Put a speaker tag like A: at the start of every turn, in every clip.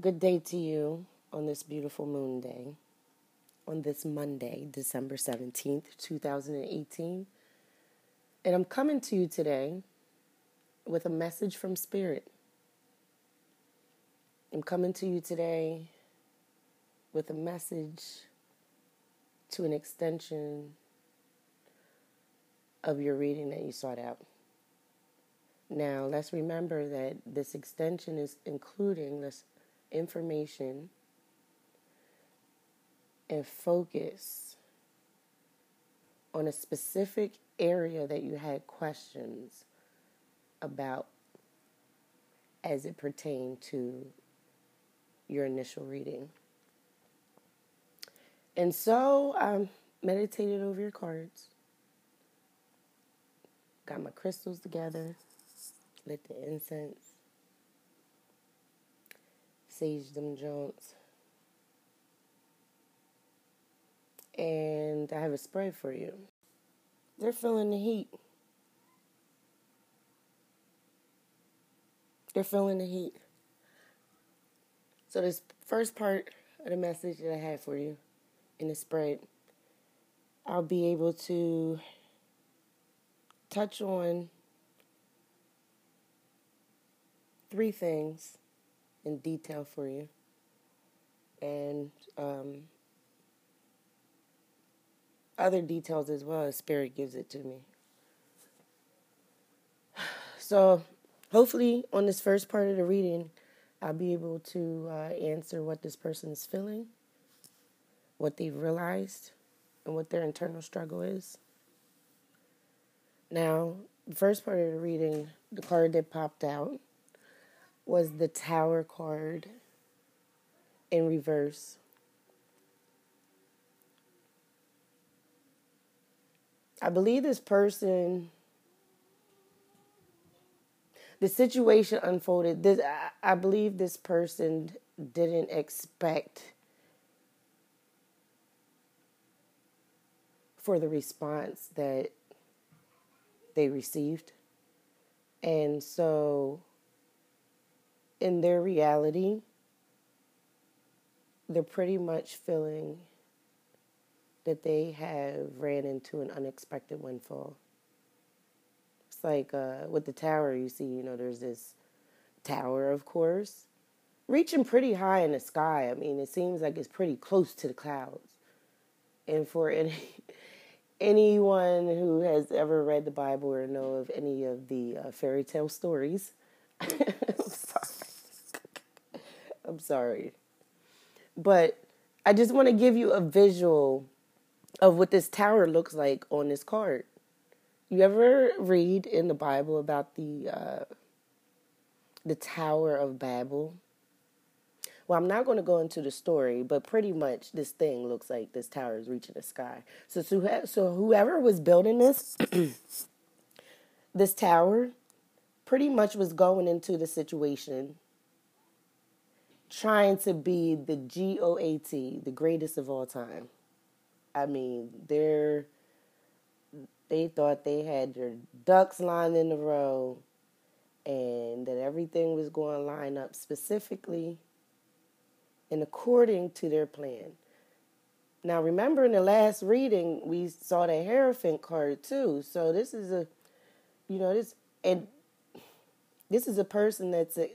A: Good day to you on this beautiful moon day, on this Monday, December 17th, 2018. And I'm coming to you today with a message from Spirit. I'm coming to you today with a message to an extension of your reading that you sought out. Now, let's remember that this extension is including this information and focus on a specific area that you had questions about as it pertained to your initial reading. And so I meditated over your cards, got my crystals together, lit the incense, sage them joints. And I have a spray for you. They're feeling the heat. They're feeling the heat. So, this first part of the message that I have for you in the spread, I'll be able to touch on three things in detail for you. And um, other details as well as Spirit gives it to me. So, hopefully, on this first part of the reading, I'll be able to uh, answer what this person is feeling, what they've realized, and what their internal struggle is. Now, the first part of the reading, the card that popped out was the Tower card in reverse. I believe this person, the situation unfolded. This, I, I believe this person didn't expect for the response that they received. And so in their reality, they're pretty much feeling that they have ran into an unexpected windfall. It's like uh, with the tower, you see, you know, there's this tower, of course, reaching pretty high in the sky. I mean, it seems like it's pretty close to the clouds. And for any anyone who has ever read the Bible or know of any of the uh, fairy tale stories, I'm sorry. But I just want to give you a visual of what this tower looks like on this card. You ever read in the Bible about the uh, the Tower of Babel? Well, I'm not going to go into the story, but pretty much this thing looks like this tower is reaching the sky. So, so, so whoever was building this, this tower, pretty much was going into the situation trying to be the GOAT, the greatest of all time. I mean, they're they thought they had their ducks lined in a row and that everything was going to line up specifically and according to their plan. Now, remember in the last reading, we saw the Hierophant card too. So this is a, you know, this and this is a person that's a,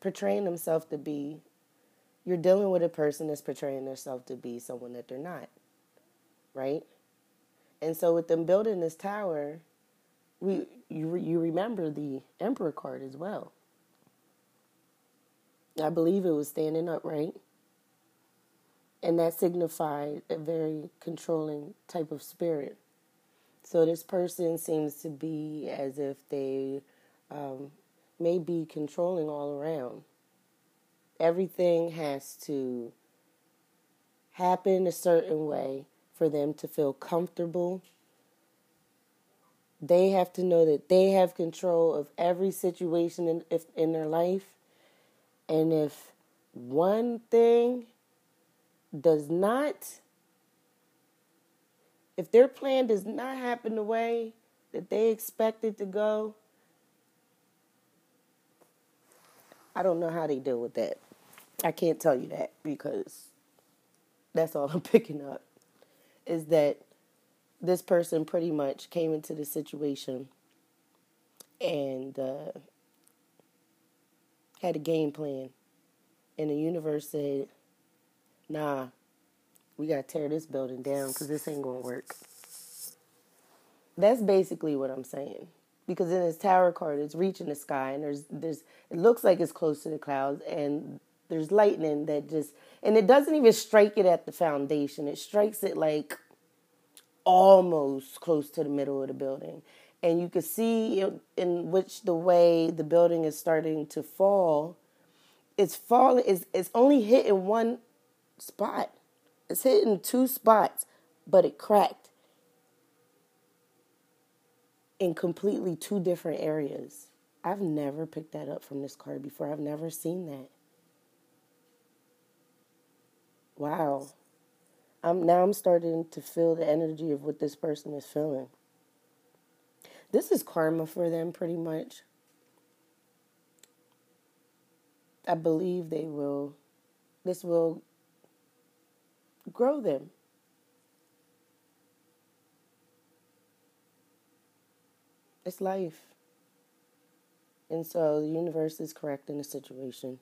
A: portraying themselves to be, you're dealing with a person that's portraying themselves to be someone that they're not, right? And so with them building this tower, we you you remember the emperor card as well. I believe it was standing upright. And that signified a very controlling type of spirit. So this person seems to be as if they um, may be controlling all around. Everything has to happen a certain way for them to feel comfortable. They have to know that they have control of every situation in, if, in their life. And if one thing does not, if their plan does not happen the way that they expect it to go, I don't know how they deal with that. I can't tell you that because that's all I'm picking up is that this person pretty much came into the situation and uh, had a game plan. And the universe said, nah, we got to tear this building down because this ain't going to work. That's basically what I'm saying. Because in his tower card, it's reaching the sky, and there's there's it looks like it's close to the clouds, and there's lightning that just and it doesn't even strike it at the foundation. It strikes it like almost close to the middle of the building. And you can see in which the way the building is starting to fall, it's falling, it's, it's only hitting one spot. It's hitting two spots, but it cracked in completely two different areas. I've never picked that up from this card before. I've never seen that. Wow. I'm now I'm starting to feel the energy of what this person is feeling. This is karma for them pretty much. I believe they will this will grow them. It's life. And so the universe is correct in the situation.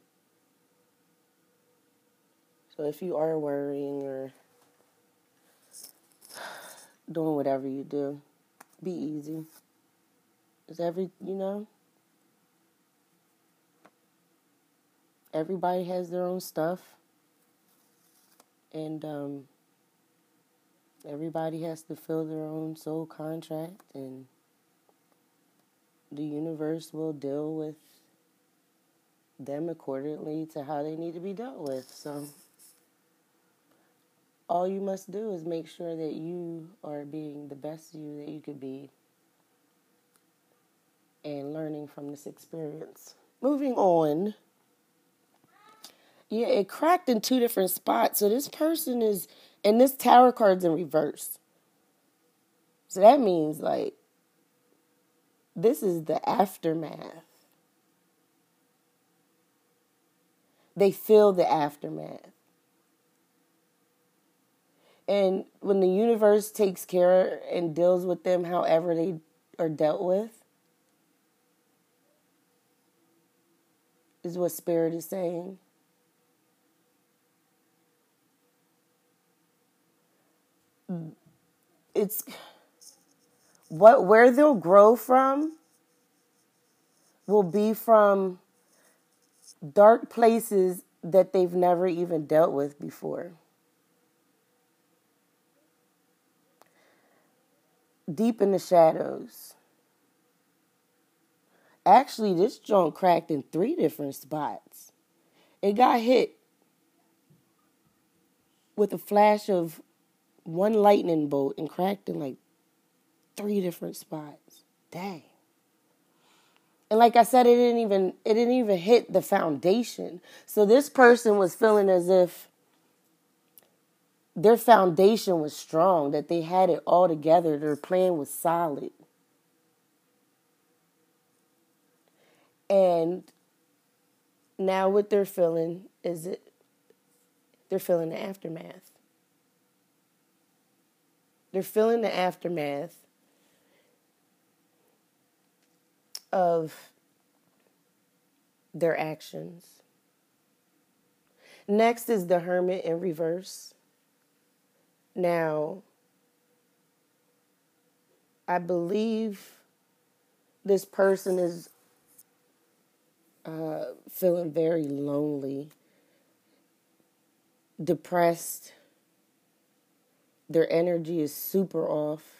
A: So if you are worrying or doing whatever you do. Be easy. Is every, you know, everybody has their own stuff. And um, everybody has to fill their own soul contract, and the universe will deal with them accordingly to how they need to be dealt with. So all you must do is make sure that you are being the best you that you could be and learning from this experience. Moving on. Yeah, it cracked in two different spots. So this person is, and this tower card's in reverse. So that means like this is the aftermath. They feel the aftermath. And when the universe takes care and deals with them however they are dealt with, is what Spirit is saying. It's what where they'll grow from will be from dark places that they've never even dealt with before. deep in the shadows. Actually, this joint cracked in three different spots. It got hit with a flash of one lightning bolt and cracked in like three different spots. Dang. And like I said, it didn't even it didn't even hit the foundation. So this person was feeling as if their foundation was strong, that they had it all together, their plan was solid. And now what they're feeling is it they're feeling the aftermath. They're feeling the aftermath of their actions. Next is the hermit in reverse. Now, I believe this person is uh, feeling very lonely, depressed. Their energy is super off.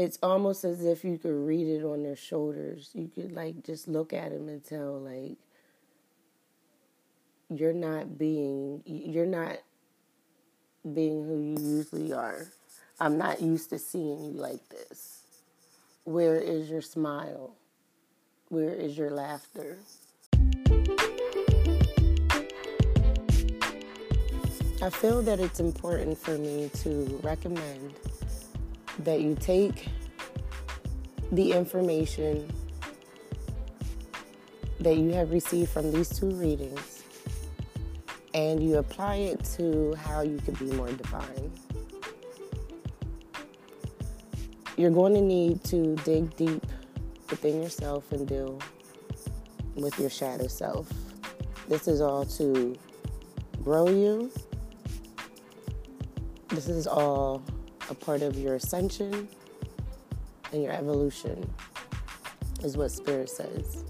A: It's almost as if you could read it on their shoulders. You could like just look at them and tell like you're not being you're not being who you usually are. I'm not used to seeing you like this. Where is your smile? Where is your laughter? I feel that it's important for me to recommend that you take the information that you have received from these two readings and you apply it to how you can be more divine. You're going to need to dig deep within yourself and deal with your shadow self. This is all to grow you. This is all a part of your ascension and your evolution, is what Spirit says.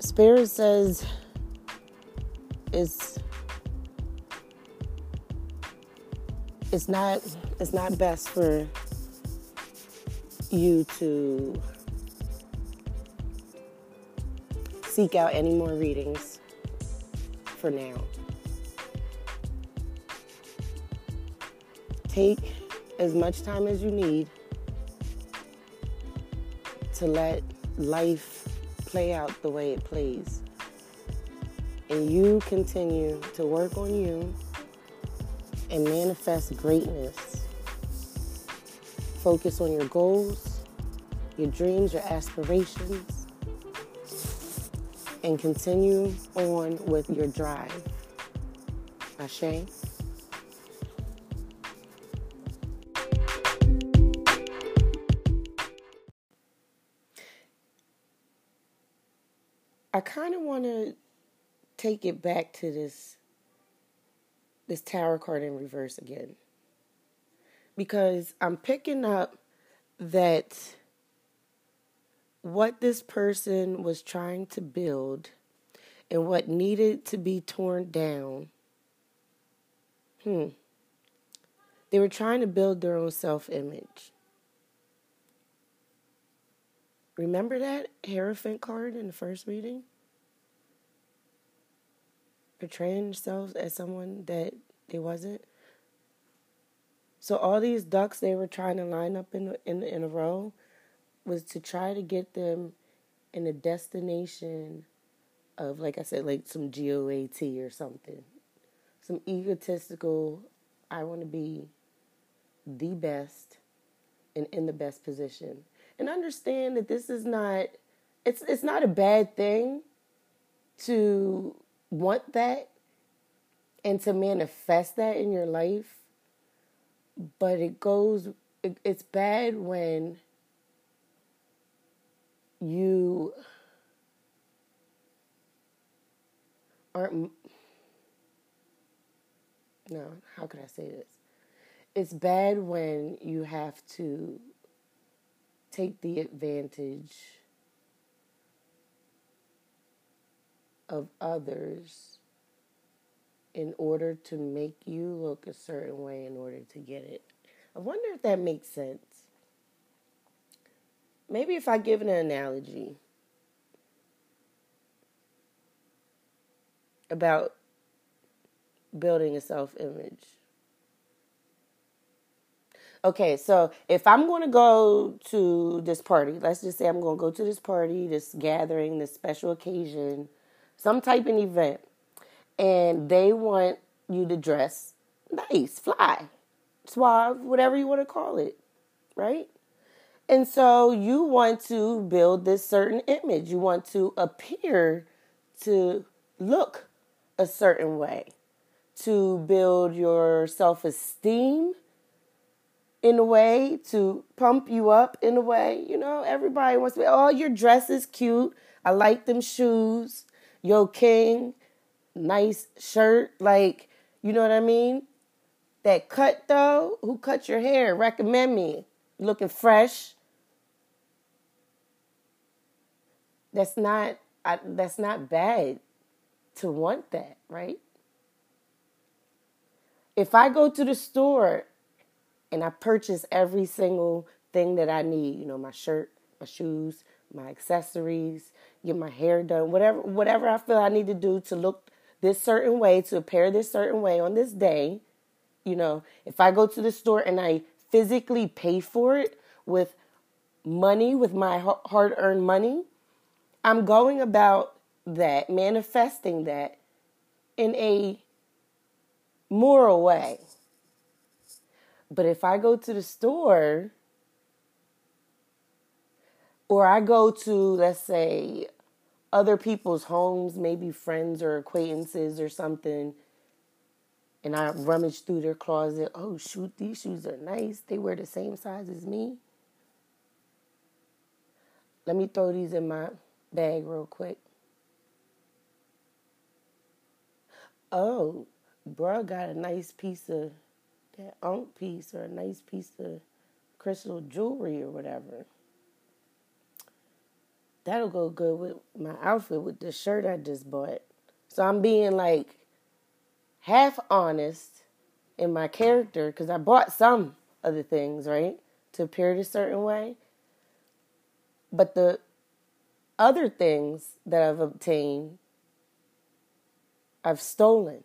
A: Spirit says it's it's not it's not best for you to seek out any more readings for now. Take as much time as you need to let life play out the way it plays. And you continue to work on you and manifest greatness. Focus on your goals, your dreams, your aspirations, and continue on with your drive. Ashe. Kind of want to take it back to this this tarot card in reverse again. Because I'm picking up that what this person was trying to build and what needed to be torn down. Hmm. They were trying to build their own self image. Remember that Hierophant card in the first reading? Portraying themselves as someone that they wasn't. So all these ducks they were trying to line up in in in a row was to try to get them in a destination of like I said like some GOAT or something. Some egotistical I want to be the best and in the best position and understand that this is not it's it's not a bad thing to want that and to manifest that in your life but it goes it, it's bad when you aren't no how could i say this? It's bad when you have to take the advantage of others in order to make you look a certain way in order to get it. I wonder if that makes sense. Maybe if I give an analogy about building a self image. Okay, so if I'm going to go to this party, let's just say I'm going to go to this party, this gathering, this special occasion, some type of event, and they want you to dress nice, fly, suave, whatever you want to call it, right? And so you want to build this certain image. You want to appear to look a certain way, to build your self esteem in a way to pump you up in a way. You know, everybody wants to be, oh, your dress is cute. I like them shoes. Yo, king, nice shirt. Like, you know what I mean? That cut though, who cut your hair? Recommend me. Looking fresh. That's not I, that's not bad to want that, right? If I go to the store and I purchase every single thing that I need, you know, my shirt, my shoes, my accessories, get my hair done, whatever whatever I feel I need to do to look this certain way, to appear this certain way on this day, you know, if I go to the store and I physically pay for it with money, with my hard-earned money, I'm going about that, manifesting that in a moral way. But if I go to the store or I go to, let's say, other people's homes, maybe friends or acquaintances or something, and I rummage through their closet. Oh, shoot, these shoes are nice. They wear the same size as me. Let me throw these in my bag real quick. Oh, bro got a nice piece of that ankh piece or a nice piece of crystal jewelry or whatever. That'll go good with my outfit with the shirt I just bought. So I'm being like half honest in my character because I bought some of the things, right? To appear a certain way. But the other things that I've obtained, I've stolen.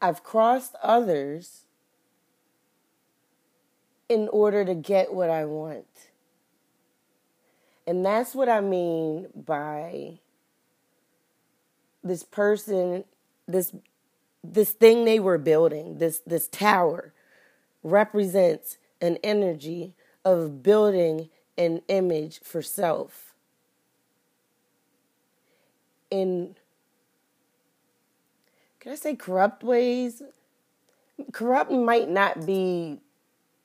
A: I've crossed others in order to get what I want. And that's what I mean by this person, this this thing they were building, this this tower represents an energy of building an image for self. In can I say corrupt ways? Corrupt might not be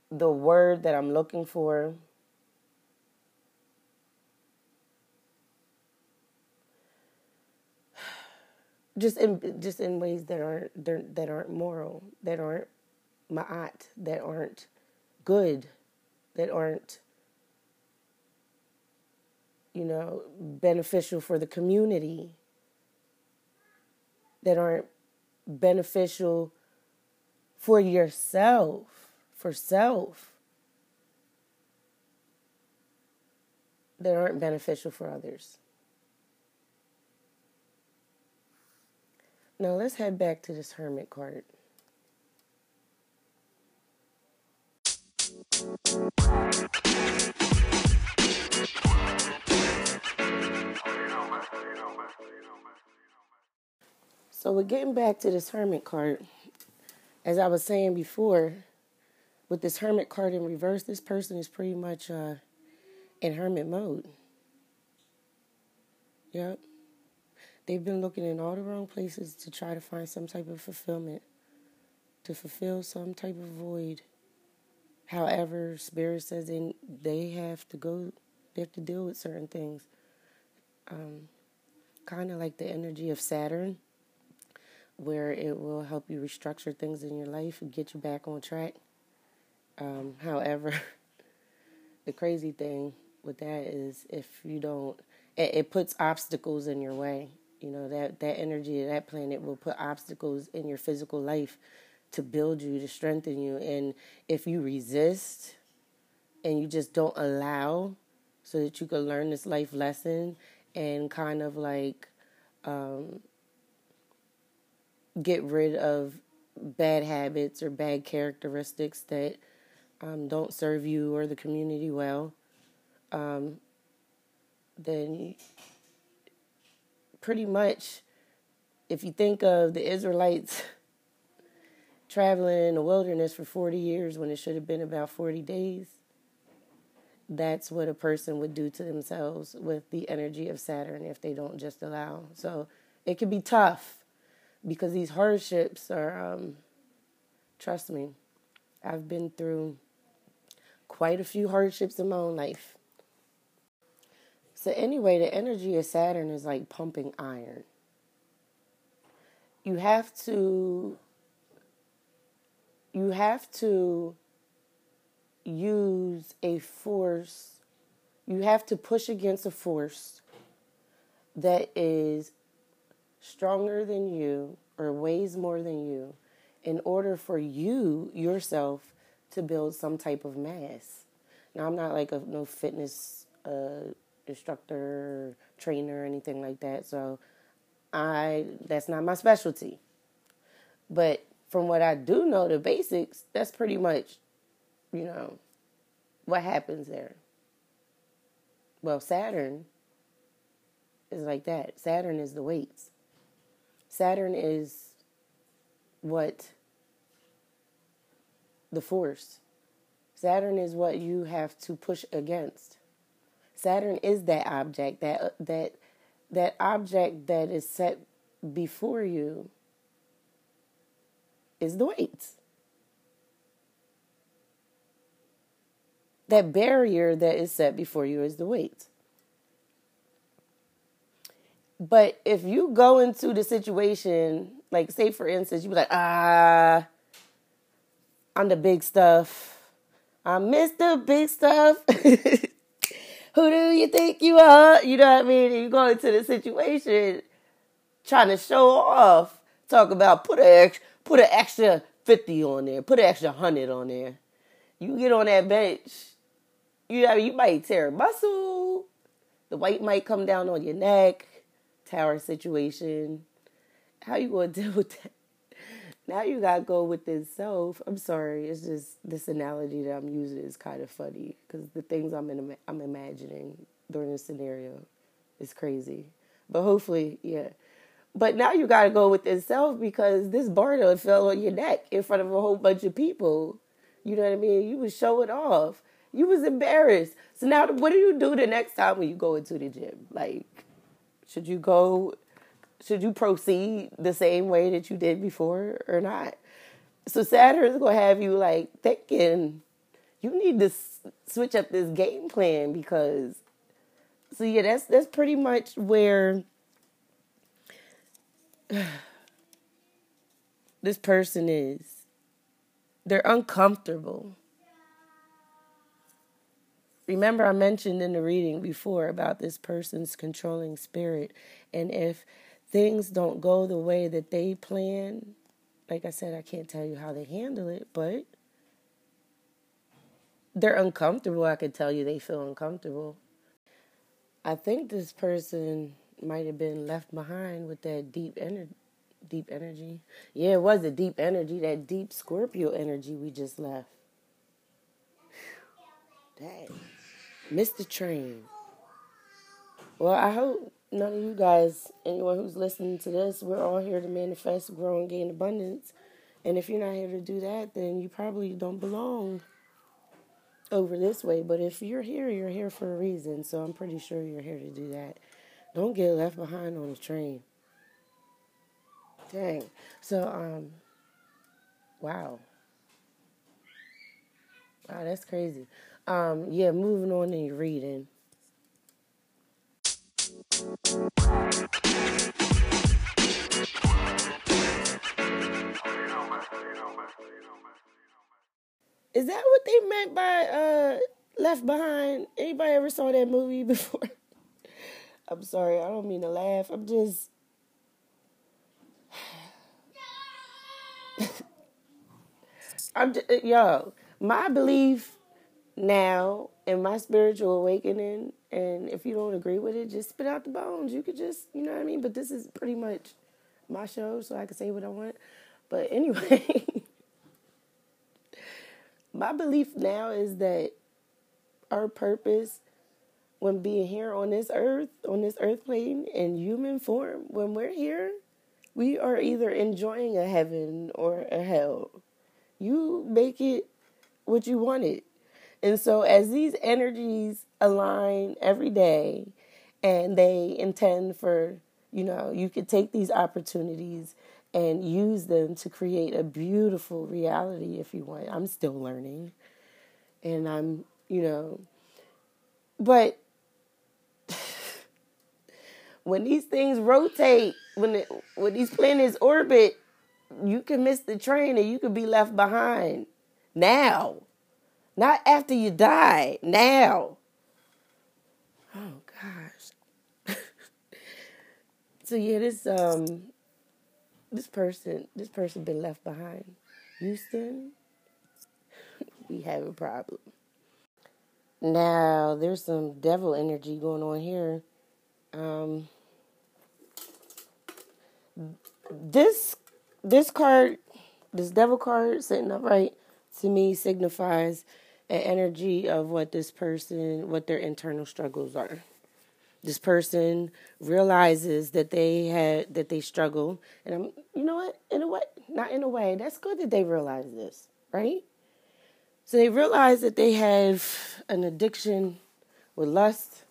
A: the word that I'm looking for. Just in just in ways that aren't that aren't moral, that aren't ma'at, that aren't good, that aren't you know beneficial for the community, that aren't beneficial for yourself, for self, that aren't beneficial for others. Now let's head back to this hermit card. So we're getting back to this hermit card. As I was saying before, with this hermit card in reverse, this person is pretty much uh, in hermit mode. Yep. They've been looking in all the wrong places to try to find some type of fulfillment, to fulfill some type of void. However, Spirit says they, they have to go, they have to deal with certain things. Um, kind of like the energy of Saturn where it will help you restructure things in your life and get you back on track. Um, however, the crazy thing with that is if you don't, it, it, puts obstacles in your way. You know that that energy of that planet will put obstacles in your physical life to build you, to strengthen you. And if you resist and you just don't allow, so that you can learn this life lesson and kind of like um, get rid of bad habits or bad characteristics that um, don't serve you or the community well, um, then pretty much, if you think of the Israelites traveling in the wilderness for 40 years when it should have been about 40 days, that's what a person would do to themselves with the energy of Saturn if they don't just allow. So it can be tough because these hardships are, um, trust me, I've been through quite a few hardships in my own life. So, anyway, the energy of Saturn is like pumping iron. You have to, you have to use a force, you have to push against a force that is stronger than you or weighs more than you in order for you yourself to build some type of mass. Now, I'm not like a no fitness uh, instructor, trainer, anything like that. So, I that's not my specialty. But from what I do know, the basics, that's pretty much, you know, what happens there. Well, Saturn is like that. Saturn is the weights. Saturn is what the force. Saturn is what you have to push against. Saturn is that object, that that that object that is set before you is the weight. That barrier that is set before you is the weight. But if you go into the situation, like say for instance, you be like, ah, I'm the big stuff. I miss the big stuff. Who do you think you are? You know what I mean? You go into the situation trying to show off, talk about put a put an extra fifty on there, put an extra hundred on there. You get on that bench, you know you might tear a muscle. The weight might come down on your neck. Tower situation. How you gonna deal with that? Now you gotta go with this self. I'm sorry, it's just this analogy that I'm using is kind of funny because the things I'm in, I'm imagining during this scenario is crazy. But hopefully, yeah. But now you gotta go with this self because this barter fell on your neck in front of a whole bunch of people. You know what I mean? You was showing off. You was embarrassed. So now, what do you do the next time when you go into the gym? Like, should you go should you proceed the same way that you did before or not? So Saturn is gonna have you like thinking you need to switch up this game plan because so yeah that's that's pretty much where this person is they're uncomfortable remember i mentioned in the reading before about this person's controlling spirit and if things don't go the way that they plan, like I said, I can't tell you how they handle it, but they're uncomfortable. I can tell you they feel uncomfortable. I think this person might have been left behind with that deep energy. Deep energy. Yeah, it was a deep energy, that deep Scorpio energy we just left. Dang. Missed the train. Well, I hope none of you guys, anyone who's listening to this, we're all here to manifest, grow, and gain abundance. And if you're not here to do that, then you probably don't belong over this way. But if you're here, you're here for a reason. So I'm pretty sure you're here to do that. Don't get left behind on the train. Dang. So, um, wow. Wow, that's crazy. Um, yeah, moving on your reading. Is that what they meant by uh, Left Behind? Anybody ever saw that movie before? I'm sorry, I don't mean to laugh. I'm just. I'm just, yo, my belief now in my spiritual awakening and if you don't agree with it, just spit out the bones. You could just, you know what I mean? But this is pretty much my show, so I can say what I want. But anyway, my belief now is that our purpose when being here on this earth, on this earth plane in human form, when we're here, we are either enjoying a heaven or a hell. You make it what you want it. And so, as these energies align every day and they intend for, you know, you could take these opportunities and use them to create a beautiful reality if you want. I'm still learning. And I'm, you know, but when these things rotate, when it, when these planets orbit, you can miss the train and you could be left behind now. Not after you die, now. Oh gosh. so yeah, this um this person this person been left behind. Houston, we have a problem. Now there's some devil energy going on here. Um this this card, this devil card sitting upright to me signifies an energy of what this person, what their internal struggles are. This person realizes that they had that they struggle, and I'm, you know what? In a way, not in a way. That's good that they realize this, right? So they realize that they have an addiction with lust.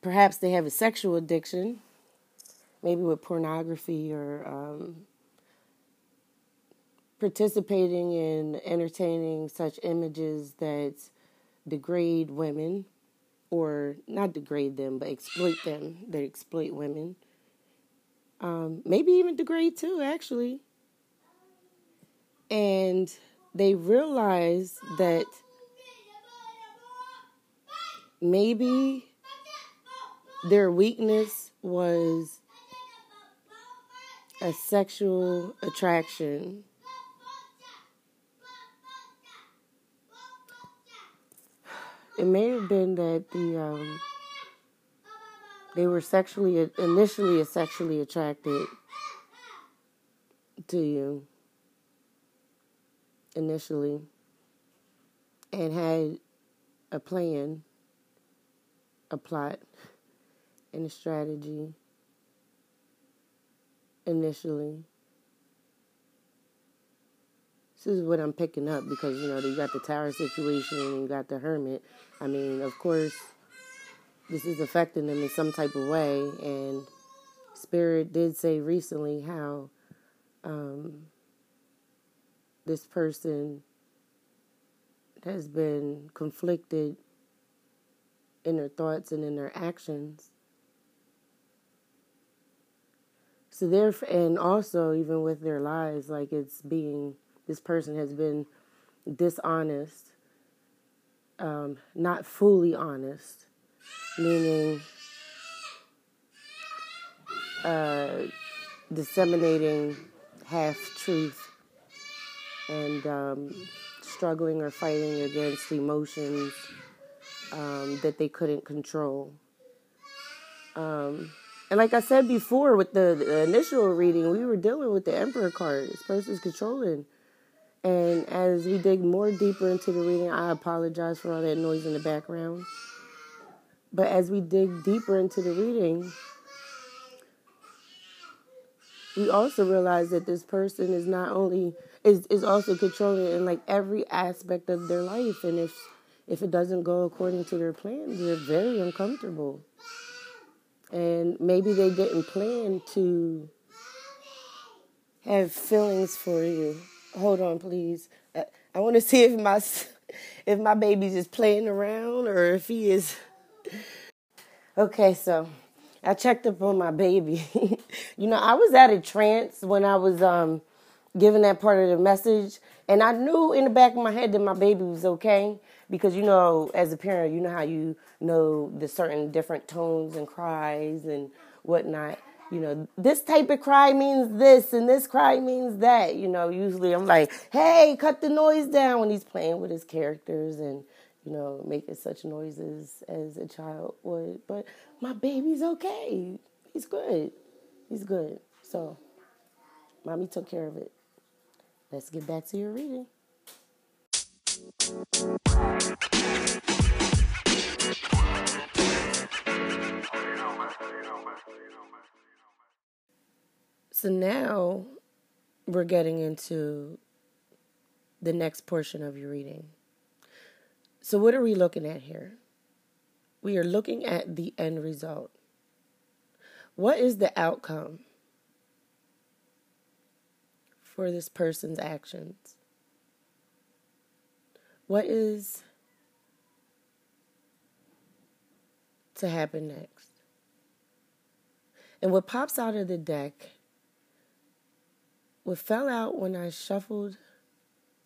A: Perhaps they have a sexual addiction, maybe with pornography or um, participating in entertaining such images that degrade women or not degrade them, but exploit them, that exploit women. Um, maybe even degrade too, actually. And they realize that maybe their weakness was a sexual attraction it may have been that the um, they were sexually initially sexually attracted to you initially and had a plan, a plot, and a strategy initially this is what I'm picking up because you know you got the tower situation and you got the hermit. I mean, of course, this is affecting them in some type of way. And Spirit did say recently how um, this person has been conflicted in their thoughts and in their actions. So there, and also even with their lives, like it's being this person has been dishonest, um, not fully honest, meaning uh, disseminating half truth and um, struggling or fighting against emotions um, that they couldn't control. Um, and like I said before, with the, the, initial reading, we were dealing with the Emperor card. This person's controlling and as we dig more deeper into the reading, I apologize for all that noise in the background. But as we dig deeper into the reading, we also realize that this person is not only is is also controlling in like every aspect of their life. And if if it doesn't go according to their plans they're very uncomfortable. And maybe they didn't plan to have feelings for you hold on, please. I, I want to see if my if my baby's just playing around or if he is. Okay, so I checked up on my baby. you know, I was at a trance when I was um giving that part of the message, and I knew in the back of my head that my baby was okay because you know, as a parent, you know how you know the certain different tones and cries and whatnot you know, this type of cry means this and this cry means that. You know, usually I'm like, hey, cut the noise down when he's playing with his characters and, you know, making such noises as a child would. But my baby's okay. He's good. He's good. So, mommy took care of it. Let's get back to your reading. So now we're getting into the next portion of your reading. So, what are we looking at here? We are looking at the end result. What is the outcome for this person's actions? What is to happen next? And what pops out of the deck what fell out when I shuffled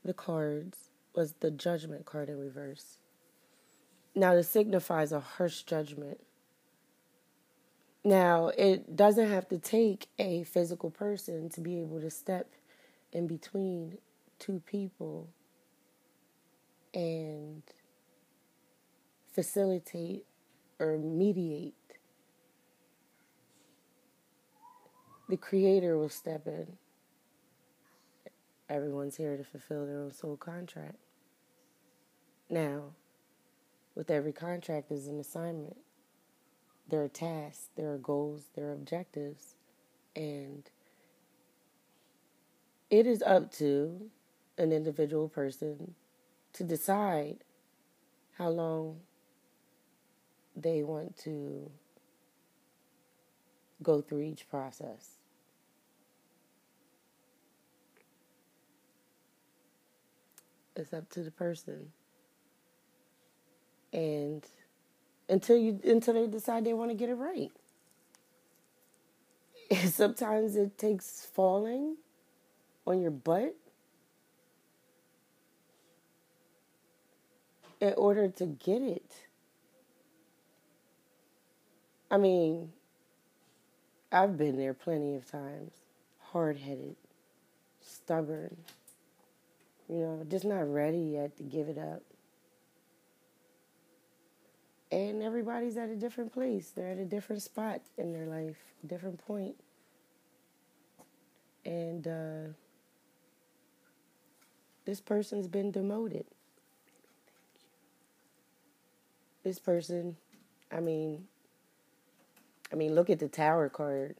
A: the cards was the judgment card in reverse. Now, this signifies a harsh judgment. Now, it doesn't have to take a physical person to be able to step in between two people and facilitate or mediate. The Creator will step in. Everyone's here to fulfill their own soul contract. Now, with every contract is an assignment. There are tasks, there are goals, there are objectives, and it is up to an individual person to decide how long they want to go through each process. It's up to the person. And until you until they decide they want to get it right. sometimes it takes falling on your butt in order to get it. I mean, I've been there plenty of times. Hard headed, stubborn, you know, just not ready yet to give it up. And everybody's at a different place. They're at a different spot in their life, different point. And uh, this person's been demoted. This person, I mean, I mean, look at the tower card,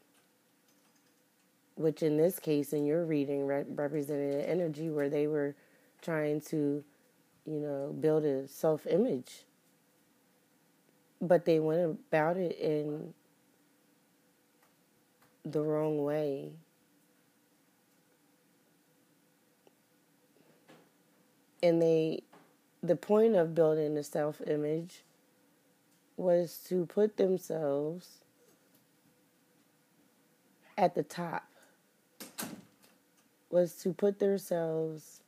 A: which in this case, in your reading, re- represented an energy where they were trying to, you know, build a self image. But they went about it in the wrong way. And they, the point of building a self image was to put themselves at the top was to put themselves,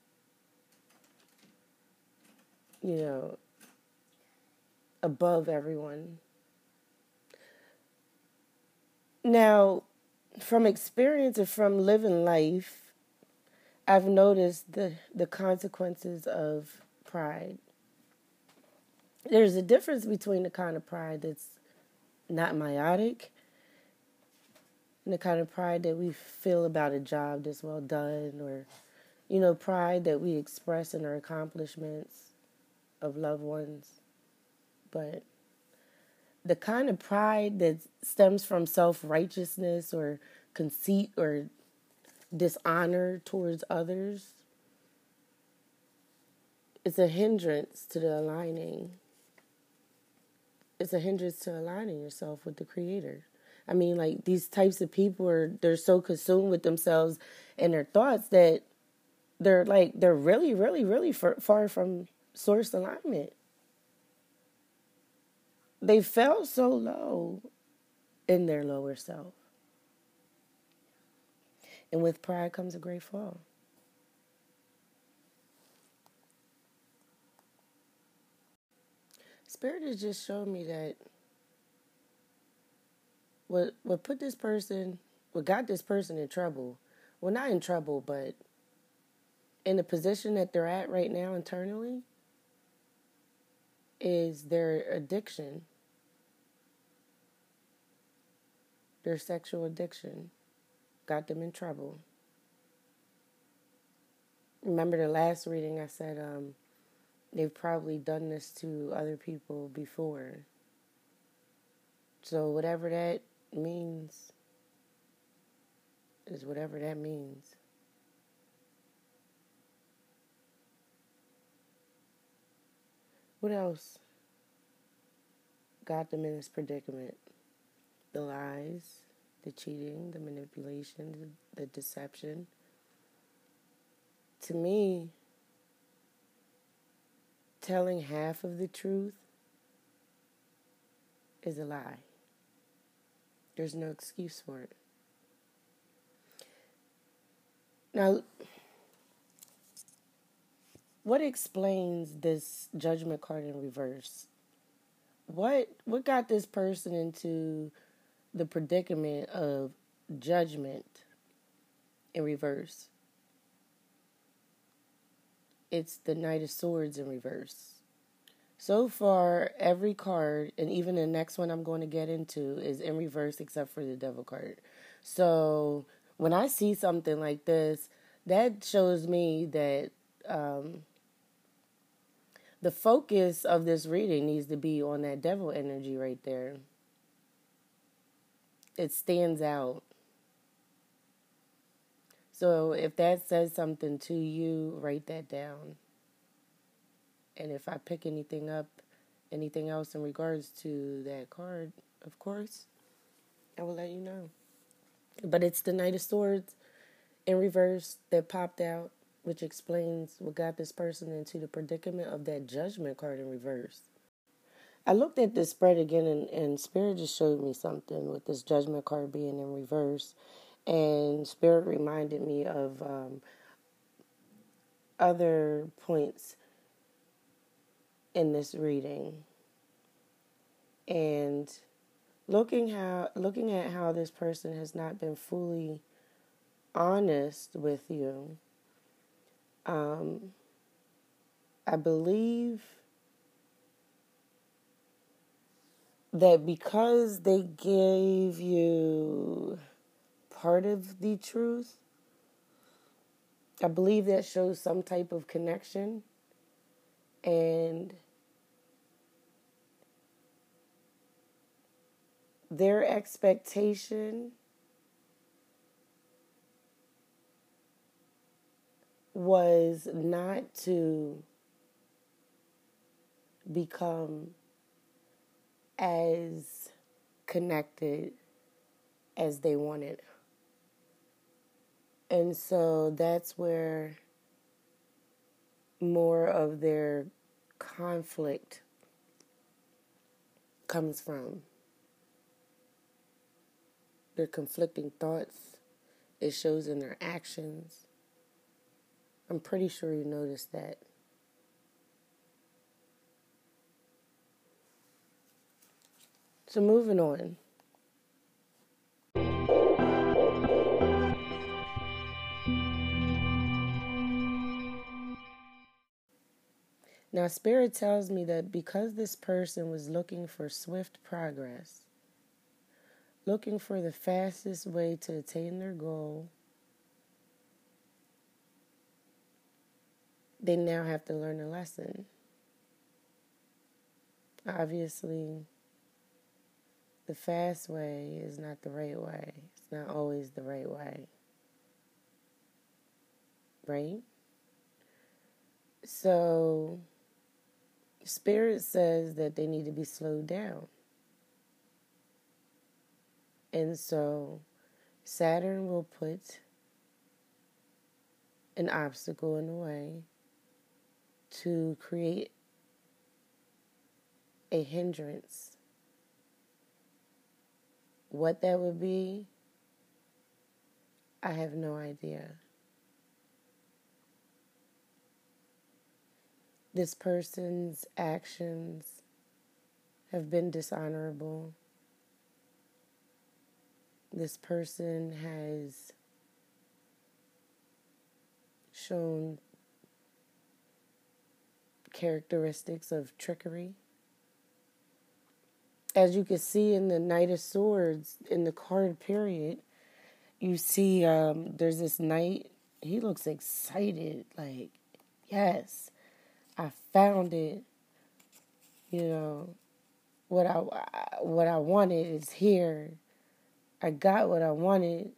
A: you know, above everyone. Now, from experience and from living life, I've noticed the, the consequences of pride. There's a difference between the kind of pride that's not meiotic and the kind of pride that we feel about a job that's well done or you know pride that we express in our accomplishments of loved ones. But the kind of pride that stems from self-righteousness or conceit or dishonor towards others is a hindrance to the aligning. It's a hindrance to aligning yourself with the creator I mean, like these types of people are they're so consumed with themselves and their thoughts that they're like they're really, really, really far, from source alignment. They fell so low in their lower self. And with pride comes a great fall. Spirit has just shown me that what what put this person what got this person in trouble well not in trouble but in the position that they're at right now internally is their addiction. Their sexual addiction got them in trouble. Remember the last reading i said um, they've probably done this to other people before. So whatever that means is whatever that means. What else got them in this predicament? The lies, the cheating, the manipulation, the, deception. To me, telling half of the truth is a lie. There's no excuse for it. Now, what explains this judgment card in reverse? What what got this person into the predicament of judgment in reverse? It's the Knight of Swords in reverse. So far, every card, and even the next one I'm going to get into, is in reverse except for the devil card. So when I see something like this, that shows me that um, the focus of this reading needs to be on that devil energy right there. It stands out. So if that says something to you, write that down. And if I pick anything up, anything else in regards to that card, of course, I will let you know. But it's the Knight of Swords in reverse that popped out, which explains what got this person into the predicament of that judgment card in reverse. I looked at this spread again, and, and Spirit just showed me something with this judgment card being in reverse. And Spirit reminded me of um, other points in this reading. And looking how looking at how this person has not been fully honest with you um, i believe that because they gave you part of the truth i believe that shows some type of connection and their expectation was not to become as connected as they wanted. And so that's where more of their conflict comes from their conflicting thoughts. It shows in their actions. I'm pretty sure you noticed that. So, moving on. Now, Spirit tells me that because this person was looking for swift progress, looking for the fastest way to attain their goal, they now have to learn a lesson. Obviously, the fast way is not the right way. It's not always the right way. Right? So, Spirit says that they need to be slowed down. And so Saturn will put an obstacle in the way to create a hindrance. What that would be, I have no idea. This person's actions have been dishonorable this person has shown characteristics of trickery. As you can see in the Knight of Swords, in the card period, you see um, there's this knight. He looks excited, like, yes, I found it. You know, what I what I wanted is here. I got what I wanted.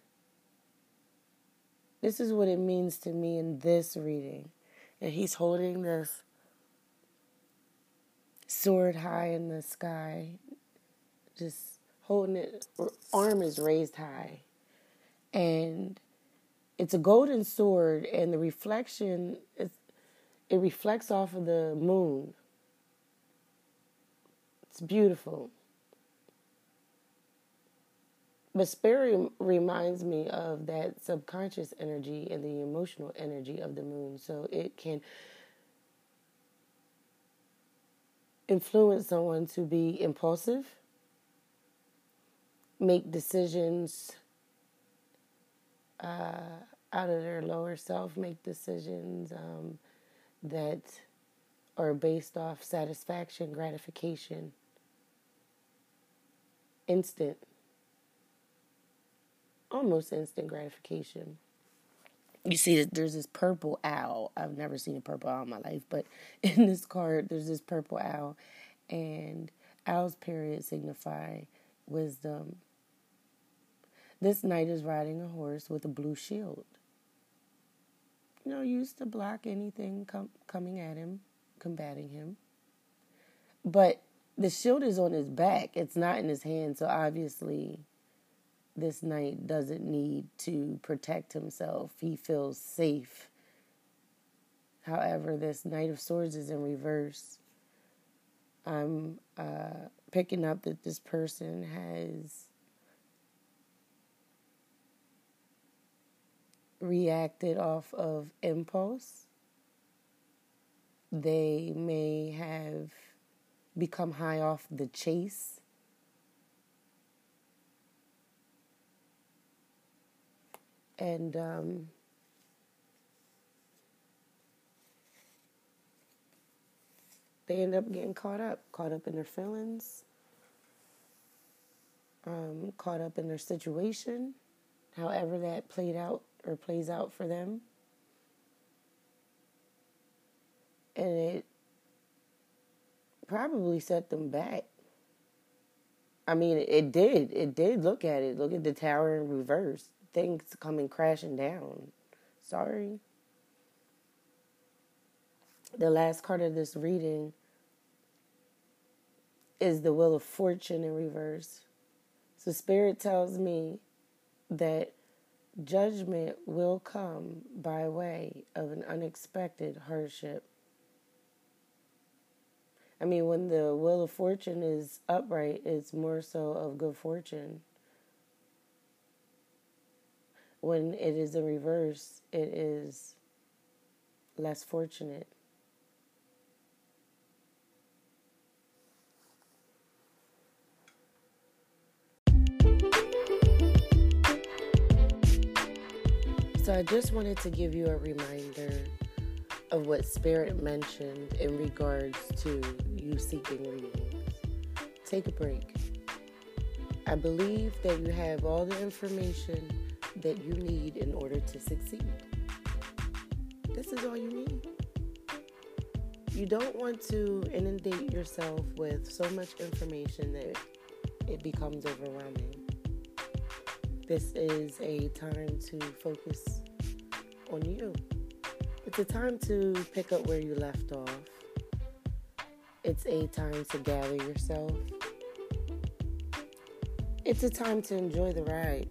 A: This is what it means to me in this reading. And he's holding this sword high in the sky, just holding it, arm is raised high. And it's a golden sword, and the reflection, is it reflects off of the moon. It's beautiful. But spirit reminds me of that subconscious energy and the emotional energy of the moon. So it can influence someone to be impulsive, make decisions uh, out of their lower self, make decisions um, that are based off satisfaction, gratification, instant almost instant gratification. You see there's this purple owl. I've never seen a purple owl in my life, but in this card, there's this purple owl, and owls, period, signify wisdom. This knight is riding a horse with a blue shield. You know, used to block anything com- coming at him, combating him. But the shield is on his back, it's not in his hand, so obviously this knight doesn't need to protect himself. He feels safe. However, this Knight of Swords is in reverse. I'm uh, picking up that this person has reacted off of impulse. They may have become high off the chase. And um, they end up getting caught up, caught up in their feelings, um, caught up in their situation, however that played out or plays out for them. And it probably set them back. I mean, it did. It did. Look at it. Look at the tower in reverse. Things coming crashing down. Sorry. The last card of this reading is the Wheel of Fortune in reverse. So, Spirit tells me that judgment will come by way of an unexpected hardship. I mean, when the wheel of fortune is upright, it's more so of good fortune. When it is in reverse, it is less fortunate. So I just wanted to give you a reminder of what Spirit mentioned in regards to you seeking readings. Take a break. I believe that you have all the information that you need in order to succeed. This is all you need. You don't want to inundate yourself with so much information that it becomes overwhelming. This is a time to focus on you. It's a time to pick up where you left off. It's a time to gather yourself. It's a time to enjoy the ride.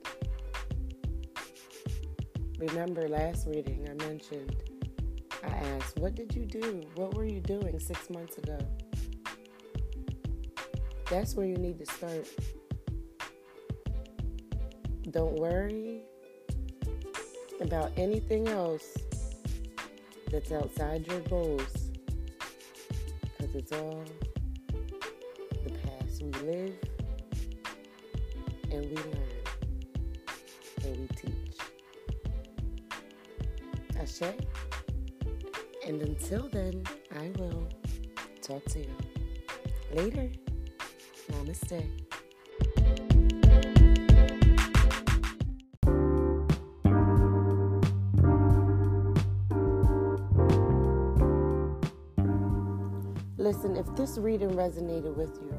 A: Remember last reading I mentioned, I asked, What did you do? What were you doing six months ago? That's where you need to start. Don't worry about anything else that's outside your goals because it's all the past. We live and we learn and we teach. And until then, I will talk to you later. Namaste. Listen, if this reading resonated with you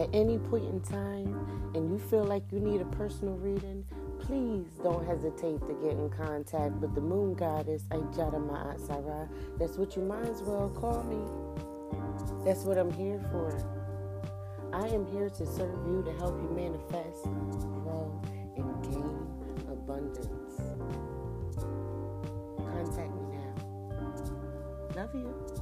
A: at any point in time and you feel like you need a personal reading, please don't hesitate to get in contact with the moon goddess Ajata Ma'at. That's what you might as well call me. That's what I'm here for. I am here to serve you to help you manifest, grow, and gain abundance. Contact me now. Love you.